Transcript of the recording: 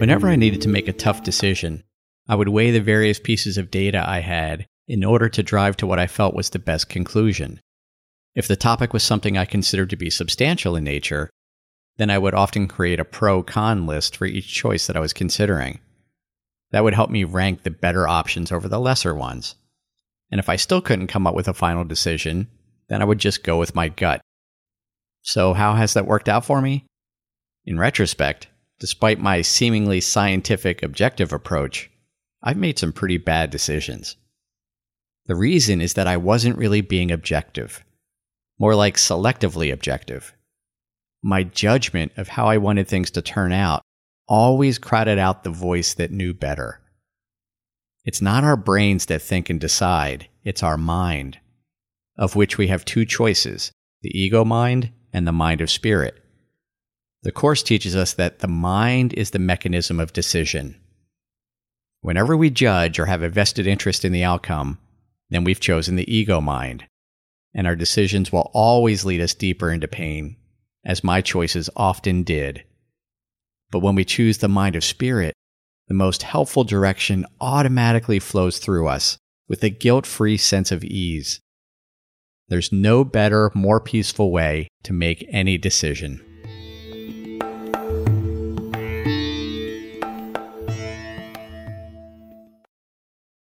Whenever I needed to make a tough decision, I would weigh the various pieces of data I had in order to drive to what I felt was the best conclusion. If the topic was something I considered to be substantial in nature, then I would often create a pro con list for each choice that I was considering. That would help me rank the better options over the lesser ones. And if I still couldn't come up with a final decision, then I would just go with my gut. So, how has that worked out for me? In retrospect, despite my seemingly scientific objective approach, I've made some pretty bad decisions. The reason is that I wasn't really being objective, more like selectively objective. My judgment of how I wanted things to turn out always crowded out the voice that knew better. It's not our brains that think and decide, it's our mind, of which we have two choices the ego mind and the mind of spirit. The Course teaches us that the mind is the mechanism of decision. Whenever we judge or have a vested interest in the outcome, then we've chosen the ego mind, and our decisions will always lead us deeper into pain, as my choices often did. But when we choose the mind of spirit, the most helpful direction automatically flows through us with a guilt free sense of ease. There's no better, more peaceful way to make any decision.